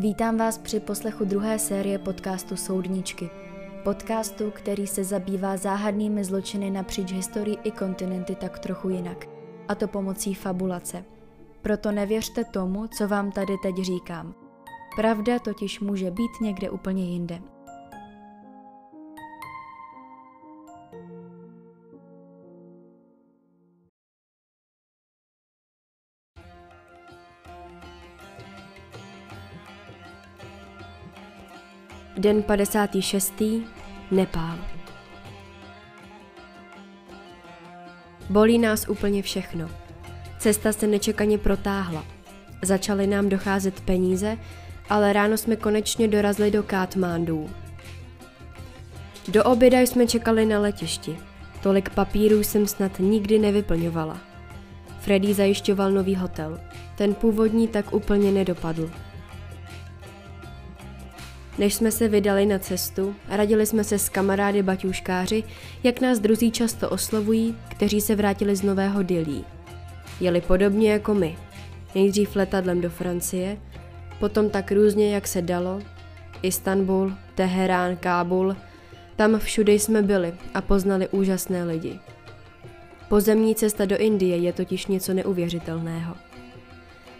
Vítám vás při poslechu druhé série podcastu Soudničky. Podcastu, který se zabývá záhadnými zločiny napříč historií i kontinenty tak trochu jinak. A to pomocí fabulace. Proto nevěřte tomu, co vám tady teď říkám. Pravda totiž může být někde úplně jinde. Den 56. Nepál. Bolí nás úplně všechno. Cesta se nečekaně protáhla. Začaly nám docházet peníze, ale ráno jsme konečně dorazili do Kátmandů. Do oběda jsme čekali na letišti. Tolik papírů jsem snad nikdy nevyplňovala. Freddy zajišťoval nový hotel. Ten původní tak úplně nedopadl. Než jsme se vydali na cestu, radili jsme se s kamarády baťuškáři, jak nás druzí často oslovují, kteří se vrátili z Nového Dilí. Jeli podobně jako my. Nejdřív letadlem do Francie, potom tak různě, jak se dalo. Istanbul, Teherán, Kábul, tam všude jsme byli a poznali úžasné lidi. Pozemní cesta do Indie je totiž něco neuvěřitelného.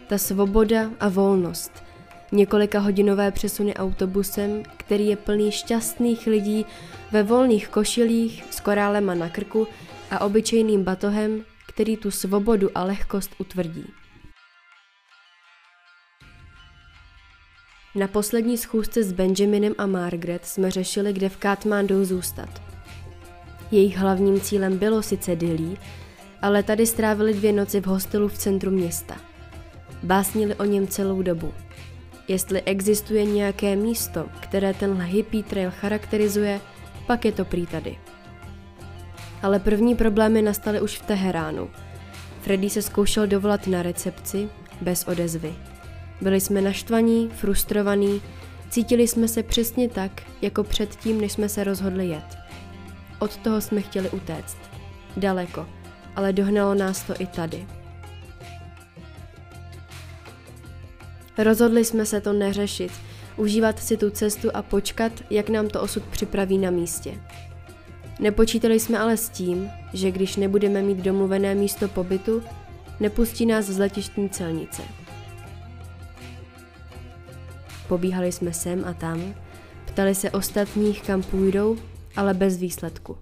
Ta svoboda a volnost – Několika hodinové přesuny autobusem, který je plný šťastných lidí ve volných košilích s korálema na krku a obyčejným batohem, který tu svobodu a lehkost utvrdí. Na poslední schůzce s Benjaminem a Margaret jsme řešili, kde v Katmandu zůstat. Jejich hlavním cílem bylo sice Dili, ale tady strávili dvě noci v hostelu v centru města. Básnili o něm celou dobu – Jestli existuje nějaké místo, které tenhle hippie trail charakterizuje, pak je to prý tady. Ale první problémy nastaly už v Teheránu. Freddy se zkoušel dovolat na recepci, bez odezvy. Byli jsme naštvaní, frustrovaní, cítili jsme se přesně tak, jako předtím, než jsme se rozhodli jet. Od toho jsme chtěli utéct. Daleko, ale dohnalo nás to i tady. Rozhodli jsme se to neřešit, užívat si tu cestu a počkat, jak nám to osud připraví na místě. Nepočítali jsme ale s tím, že když nebudeme mít domluvené místo pobytu, nepustí nás z letištní celnice. Pobíhali jsme sem a tam, ptali se ostatních, kam půjdou, ale bez výsledku.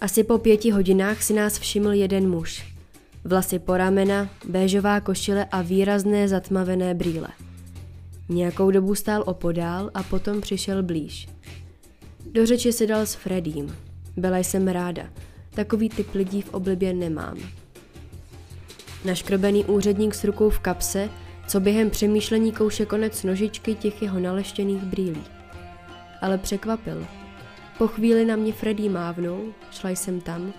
Asi po pěti hodinách si nás všiml jeden muž. Vlasy po ramena, béžová košile a výrazné zatmavené brýle. Nějakou dobu stál opodál a potom přišel blíž. Do řeči si dal s Fredím. Byla jsem ráda. Takový typ lidí v oblibě nemám. Naškrobený úředník s rukou v kapse, co během přemýšlení kouše konec nožičky těch jeho naleštěných brýlí. Ale překvapil. Po chvíli na mě Freddy mávnul, šla jsem tam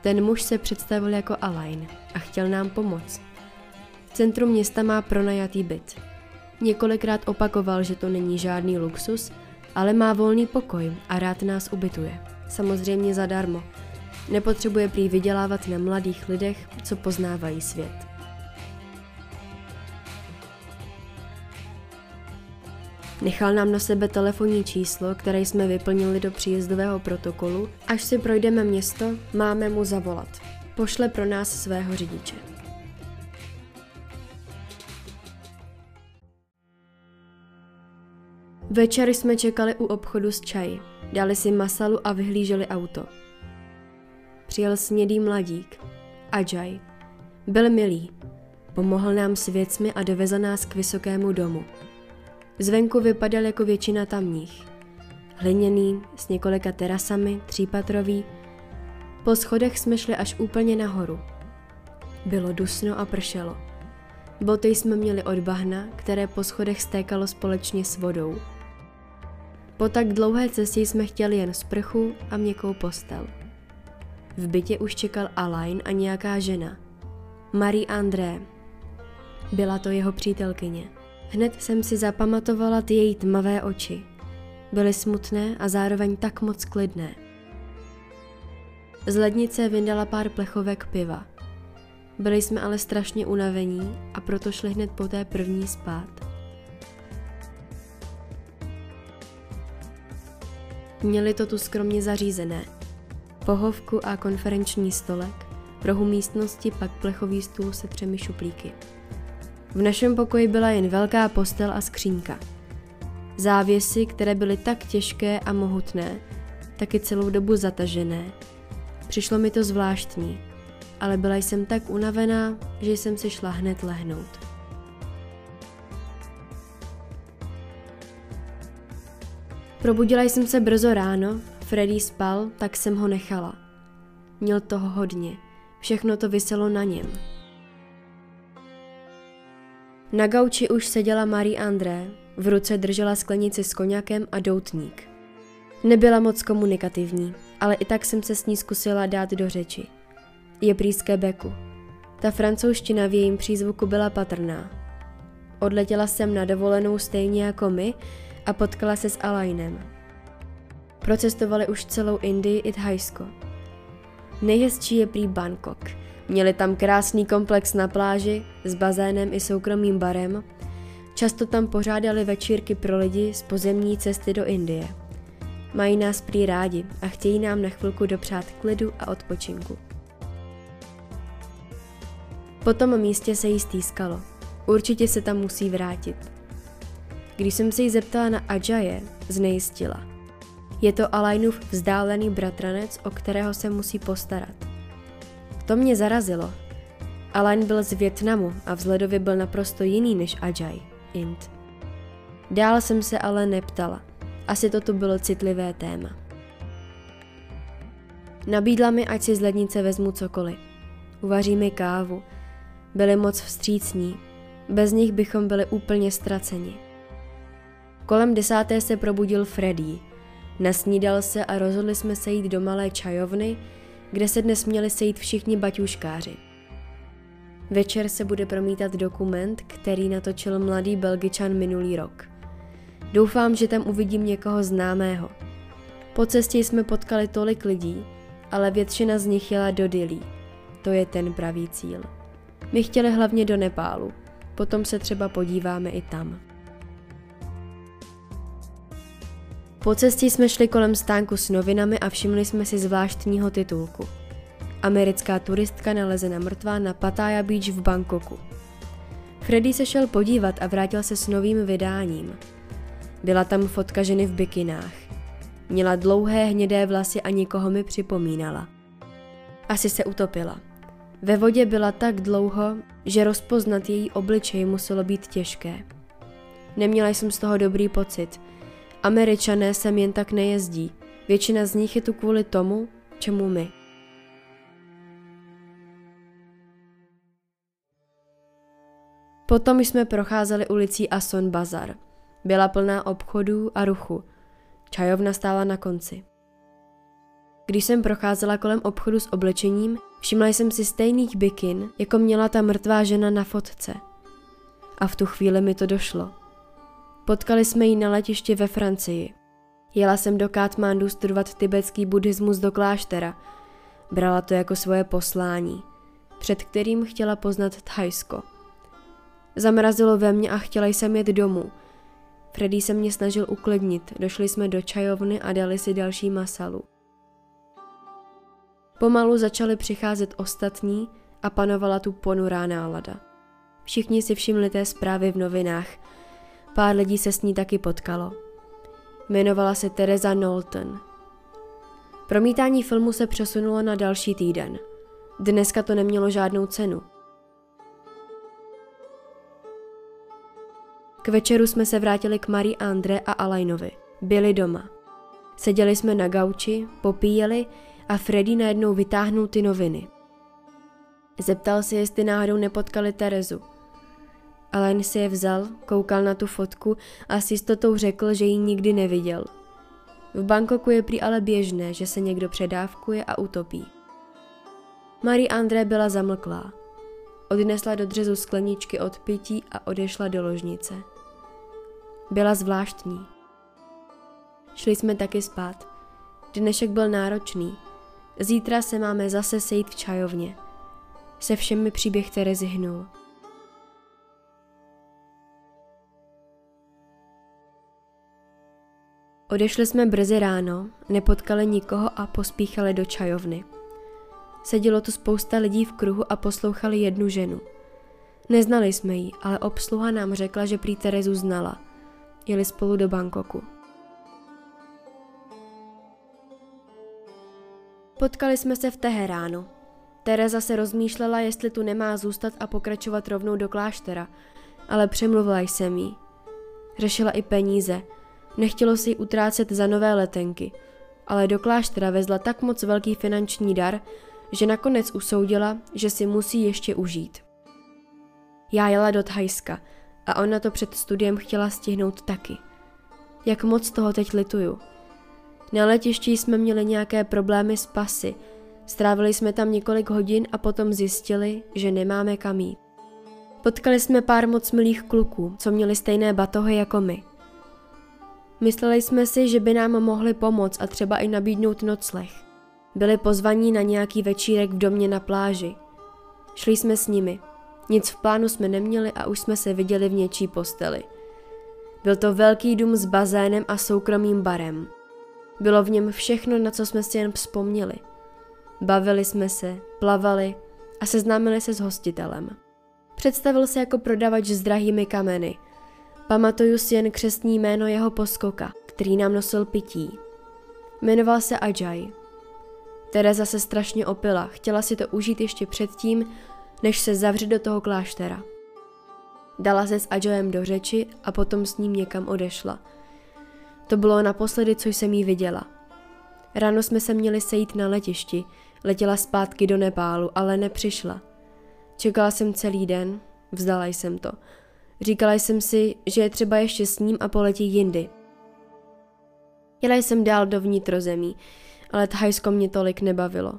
ten muž se představil jako Alain a chtěl nám pomoct. V centru města má pronajatý byt. Několikrát opakoval, že to není žádný luxus, ale má volný pokoj a rád nás ubytuje. Samozřejmě zadarmo. Nepotřebuje prý vydělávat na mladých lidech, co poznávají svět. Nechal nám na sebe telefonní číslo, které jsme vyplnili do příjezdového protokolu. Až si projdeme město, máme mu zavolat. Pošle pro nás svého řidiče. Večer jsme čekali u obchodu s čaji. Dali si masalu a vyhlíželi auto. Přijel snědý mladík, Ajay. Byl milý. Pomohl nám s věcmi a dovezl nás k vysokému domu. Zvenku vypadal jako většina tamních. Hliněný, s několika terasami, třípatrový. Po schodech jsme šli až úplně nahoru. Bylo dusno a pršelo. Boty jsme měli od bahna, které po schodech stékalo společně s vodou. Po tak dlouhé cestě jsme chtěli jen sprchu a měkkou postel. V bytě už čekal Alain a nějaká žena. Marie André. Byla to jeho přítelkyně. Hned jsem si zapamatovala ty její tmavé oči. Byly smutné a zároveň tak moc klidné. Z lednice vyndala pár plechovek piva. Byli jsme ale strašně unavení a proto šli hned po té první spát. Měli to tu skromně zařízené. Pohovku a konferenční stolek, v rohu místnosti pak plechový stůl se třemi šuplíky. V našem pokoji byla jen velká postel a skřínka. Závěsy, které byly tak těžké a mohutné, taky celou dobu zatažené. Přišlo mi to zvláštní, ale byla jsem tak unavená, že jsem si šla hned lehnout. Probudila jsem se brzo ráno, Freddy spal, tak jsem ho nechala. Měl toho hodně, všechno to vyselo na něm. Na gauči už seděla Marie André, v ruce držela sklenici s koněkem a doutník. Nebyla moc komunikativní, ale i tak jsem se s ní zkusila dát do řeči. Je prý z Quebecu. Ta francouzština v jejím přízvuku byla patrná. Odletěla jsem na dovolenou stejně jako my a potkala se s Alainem. Procestovali už celou Indii i Thajsko. Nejhezčí je prý Bangkok. Měli tam krásný komplex na pláži s bazénem i soukromým barem. Často tam pořádali večírky pro lidi z pozemní cesty do Indie. Mají nás prý rádi a chtějí nám na chvilku dopřát klidu a odpočinku. Po tom místě se jí stýskalo. Určitě se tam musí vrátit. Když jsem se jí zeptala na Ajaye, znejistila. Je to Alainův vzdálený bratranec, o kterého se musí postarat. To mě zarazilo. Alain byl z Větnamu a vzhledově byl naprosto jiný než Ajay, Int. Dál jsem se ale neptala. Asi to tu bylo citlivé téma. Nabídla mi, ať si z lednice vezmu cokoliv. Uvaří mi kávu. Byli moc vstřícní. Bez nich bychom byli úplně ztraceni. Kolem desáté se probudil Freddy. Nasnídal se a rozhodli jsme se jít do malé čajovny, kde se dnes měli sejít všichni baťuškáři. Večer se bude promítat dokument, který natočil mladý Belgičan minulý rok. Doufám, že tam uvidím někoho známého. Po cestě jsme potkali tolik lidí, ale většina z nich jela do Dili. To je ten pravý cíl. My chtěli hlavně do Nepálu, potom se třeba podíváme i tam. Po cestě jsme šli kolem stánku s novinami a všimli jsme si zvláštního titulku. Americká turistka nalezena mrtvá na Pattaya Beach v Bangkoku. Freddy se šel podívat a vrátil se s novým vydáním. Byla tam fotka ženy v bikinách. Měla dlouhé hnědé vlasy a nikoho mi připomínala. Asi se utopila. Ve vodě byla tak dlouho, že rozpoznat její obličej muselo být těžké. Neměla jsem z toho dobrý pocit – Američané sem jen tak nejezdí. Většina z nich je tu kvůli tomu, čemu my. Potom jsme procházeli ulicí Ason Bazar. Byla plná obchodů a ruchu. Čajovna stála na konci. Když jsem procházela kolem obchodu s oblečením, všimla jsem si stejných bikin, jako měla ta mrtvá žena na fotce. A v tu chvíli mi to došlo. Potkali jsme ji na letišti ve Francii. Jela jsem do Katmandu studovat tibetský buddhismus do kláštera. Brala to jako svoje poslání, před kterým chtěla poznat Thajsko. Zamrazilo ve mně a chtěla jsem jet domů. Freddy se mě snažil uklidnit, došli jsme do čajovny a dali si další masalu. Pomalu začaly přicházet ostatní a panovala tu ponurá nálada. Všichni si všimli té zprávy v novinách – Pár lidí se s ní taky potkalo. Jmenovala se Teresa Knowlton. Promítání filmu se přesunulo na další týden. Dneska to nemělo žádnou cenu. K večeru jsme se vrátili k Marie Andre a Alainovi. Byli doma. Seděli jsme na gauči, popíjeli a Freddy najednou vytáhnul ty noviny. Zeptal se, jestli náhodou nepotkali Terezu. Alain si je vzal, koukal na tu fotku a s jistotou řekl, že ji nikdy neviděl. V Bangkoku je prý ale běžné, že se někdo předávkuje a utopí. Marie André byla zamlklá. Odnesla do dřezu skleničky od pití a odešla do ložnice. Byla zvláštní. Šli jsme taky spát. Dnešek byl náročný. Zítra se máme zase sejít v čajovně. se všemi příběh Terezy hnul. Odešli jsme brzy ráno, nepotkali nikoho a pospíchali do čajovny. Sedělo tu spousta lidí v kruhu a poslouchali jednu ženu. Neznali jsme ji, ale obsluha nám řekla, že prý Terezu znala. Jeli spolu do Bangkoku. Potkali jsme se v Teheránu. Tereza se rozmýšlela, jestli tu nemá zůstat a pokračovat rovnou do kláštera, ale přemluvila jsem jí. Řešila i peníze. Nechtělo si utrácet za nové letenky, ale do kláštera vezla tak moc velký finanční dar, že nakonec usoudila, že si musí ještě užít. Já jela do Thajska a ona to před studiem chtěla stihnout taky. Jak moc toho teď lituju. Na letišti jsme měli nějaké problémy s pasy, strávili jsme tam několik hodin a potom zjistili, že nemáme kam jít. Potkali jsme pár moc milých kluků, co měli stejné batohy jako my. Mysleli jsme si, že by nám mohli pomoct a třeba i nabídnout nocleh. Byli pozvaní na nějaký večírek v domě na pláži. Šli jsme s nimi. Nic v plánu jsme neměli a už jsme se viděli v něčí posteli. Byl to velký dům s bazénem a soukromým barem. Bylo v něm všechno, na co jsme si jen vzpomněli. Bavili jsme se, plavali a seznámili se s hostitelem. Představil se jako prodavač s drahými kameny. Pamatuju si jen křestní jméno jeho poskoka, který nám nosil pití. Jmenoval se Ajay. Tereza se strašně opila, chtěla si to užít ještě předtím, než se zavře do toho kláštera. Dala se s Ajayem do řeči a potom s ním někam odešla – to bylo naposledy, co jsem jí viděla. Ráno jsme se měli sejít na letišti, letěla zpátky do Nepálu, ale nepřišla. Čekala jsem celý den, vzdala jsem to. Říkala jsem si, že je třeba ještě s ním a poletí jindy. Jela jsem dál do vnitrozemí, ale Thajsko mě tolik nebavilo.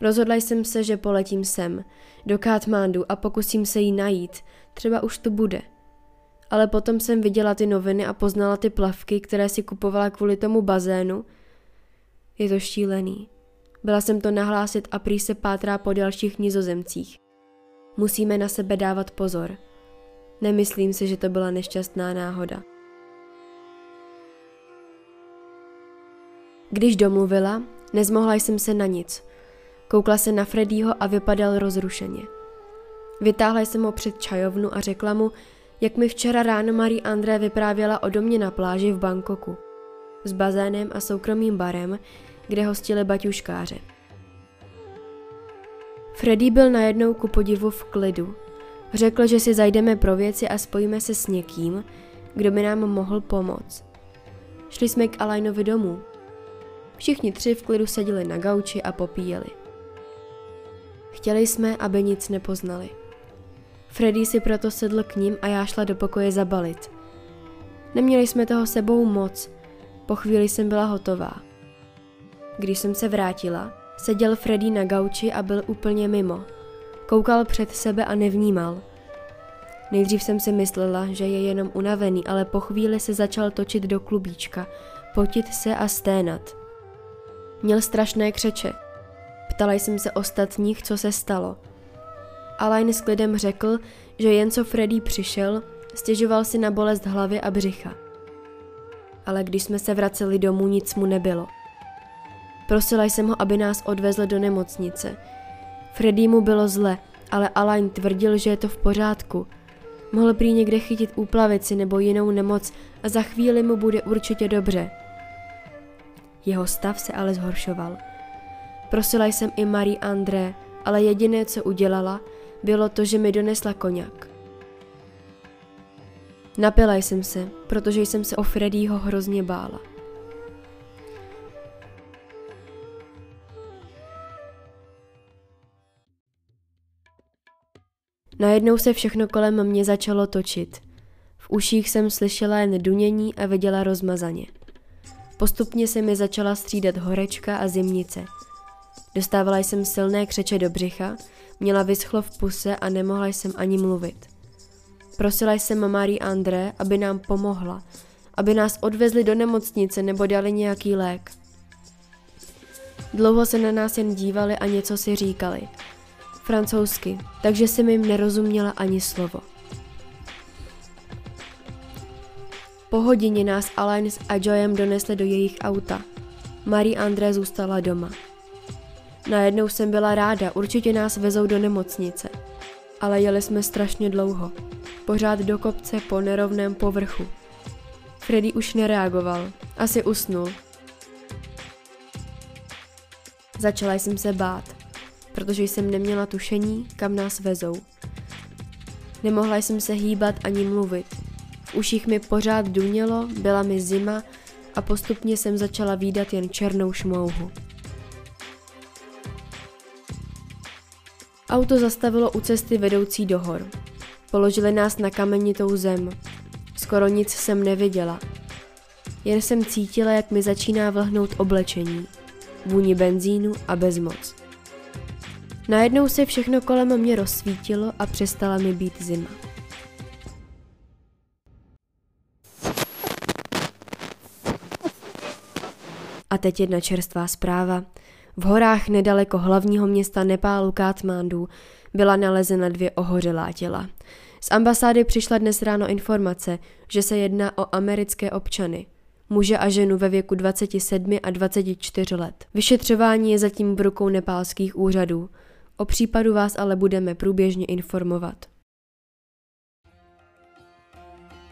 Rozhodla jsem se, že poletím sem, do Katmandu a pokusím se jí najít, třeba už tu bude – ale potom jsem viděla ty noviny a poznala ty plavky, které si kupovala kvůli tomu bazénu. Je to šílený. Byla jsem to nahlásit a prý se pátrá po dalších nizozemcích. Musíme na sebe dávat pozor. Nemyslím si, že to byla nešťastná náhoda. Když domluvila, nezmohla jsem se na nic. Koukla se na Freddyho a vypadal rozrušeně. Vytáhla jsem ho před čajovnu a řekla mu, jak mi včera ráno Marie André vyprávěla o domě na pláži v Bangkoku. S bazénem a soukromým barem, kde hostili baťuškáře. Freddy byl najednou ku podivu v klidu. Řekl, že si zajdeme pro věci a spojíme se s někým, kdo by nám mohl pomoct. Šli jsme k Alainovi domů. Všichni tři v klidu seděli na gauči a popíjeli. Chtěli jsme, aby nic nepoznali. Freddy si proto sedl k ním a já šla do pokoje zabalit. Neměli jsme toho sebou moc, po chvíli jsem byla hotová. Když jsem se vrátila, seděl Freddy na gauči a byl úplně mimo. Koukal před sebe a nevnímal. Nejdřív jsem si myslela, že je jenom unavený, ale po chvíli se začal točit do klubíčka, potit se a sténat. Měl strašné křeče. Ptala jsem se ostatních, co se stalo – Alain s klidem řekl, že jen co Freddy přišel, stěžoval si na bolest hlavy a břicha. Ale když jsme se vraceli domů, nic mu nebylo. Prosila jsem ho, aby nás odvezl do nemocnice. Freddy mu bylo zle, ale Alain tvrdil, že je to v pořádku. Mohl prý někde chytit úplavici nebo jinou nemoc a za chvíli mu bude určitě dobře. Jeho stav se ale zhoršoval. Prosila jsem i Marie André, ale jediné, co udělala, bylo to, že mi donesla koněk. Napila jsem se, protože jsem se o Freddyho hrozně bála. Najednou se všechno kolem mě začalo točit. V uších jsem slyšela jen dunění a viděla rozmazaně. Postupně se mi začala střídat horečka a zimnice. Dostávala jsem silné křeče do břicha Měla vyschlo v puse a nemohla jsem ani mluvit. Prosila jsem Marie André, aby nám pomohla, aby nás odvezli do nemocnice nebo dali nějaký lék. Dlouho se na nás jen dívali a něco si říkali. Francouzsky, takže jsem jim nerozuměla ani slovo. Po hodině nás Alain s Ajoyem donesli do jejich auta. Marie André zůstala doma. Najednou jsem byla ráda, určitě nás vezou do nemocnice. Ale jeli jsme strašně dlouho. Pořád do kopce po nerovném povrchu. Freddy už nereagoval. Asi usnul. Začala jsem se bát, protože jsem neměla tušení, kam nás vezou. Nemohla jsem se hýbat ani mluvit. V uších mi pořád dunělo, byla mi zima a postupně jsem začala výdat jen černou šmouhu. Auto zastavilo u cesty vedoucí do hor. Položili nás na kamenitou zem. Skoro nic jsem neviděla. Jen jsem cítila, jak mi začíná vlhnout oblečení, vůni benzínu a bezmoc. Najednou se všechno kolem mě rozsvítilo a přestala mi být zima. A teď jedna čerstvá zpráva. V horách nedaleko hlavního města Nepálu Kátmandu byla nalezena dvě ohořelá těla. Z ambasády přišla dnes ráno informace, že se jedná o americké občany, muže a ženu ve věku 27 a 24 let. Vyšetřování je zatím v rukou nepálských úřadů. O případu vás ale budeme průběžně informovat.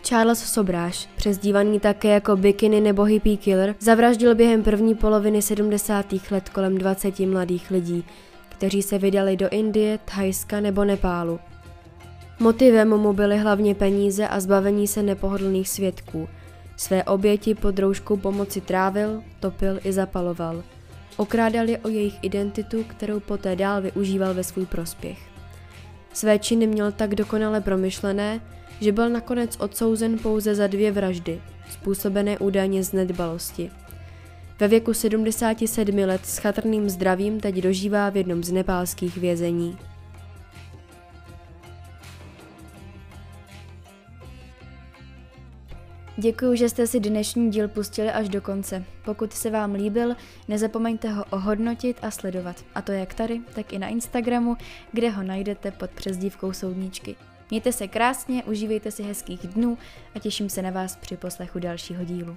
Charles Sobráš, přezdívaný také jako Bikini nebo Hippie Killer, zavraždil během první poloviny 70. let kolem 20 mladých lidí, kteří se vydali do Indie, Thajska nebo Nepálu. Motivem mu byly hlavně peníze a zbavení se nepohodlných svědků. Své oběti pod rouškou pomoci trávil, topil i zapaloval. Okrádali o jejich identitu, kterou poté dál využíval ve svůj prospěch. Své činy měl tak dokonale promyšlené, že byl nakonec odsouzen pouze za dvě vraždy, způsobené údajně z nedbalosti. Ve věku 77 let s chatrným zdravím teď dožívá v jednom z nepálských vězení. Děkuji, že jste si dnešní díl pustili až do konce. Pokud se vám líbil, nezapomeňte ho ohodnotit a sledovat. A to jak tady, tak i na Instagramu, kde ho najdete pod přezdívkou Soudničky. Mějte se krásně, užívejte si hezkých dnů a těším se na vás při poslechu dalšího dílu.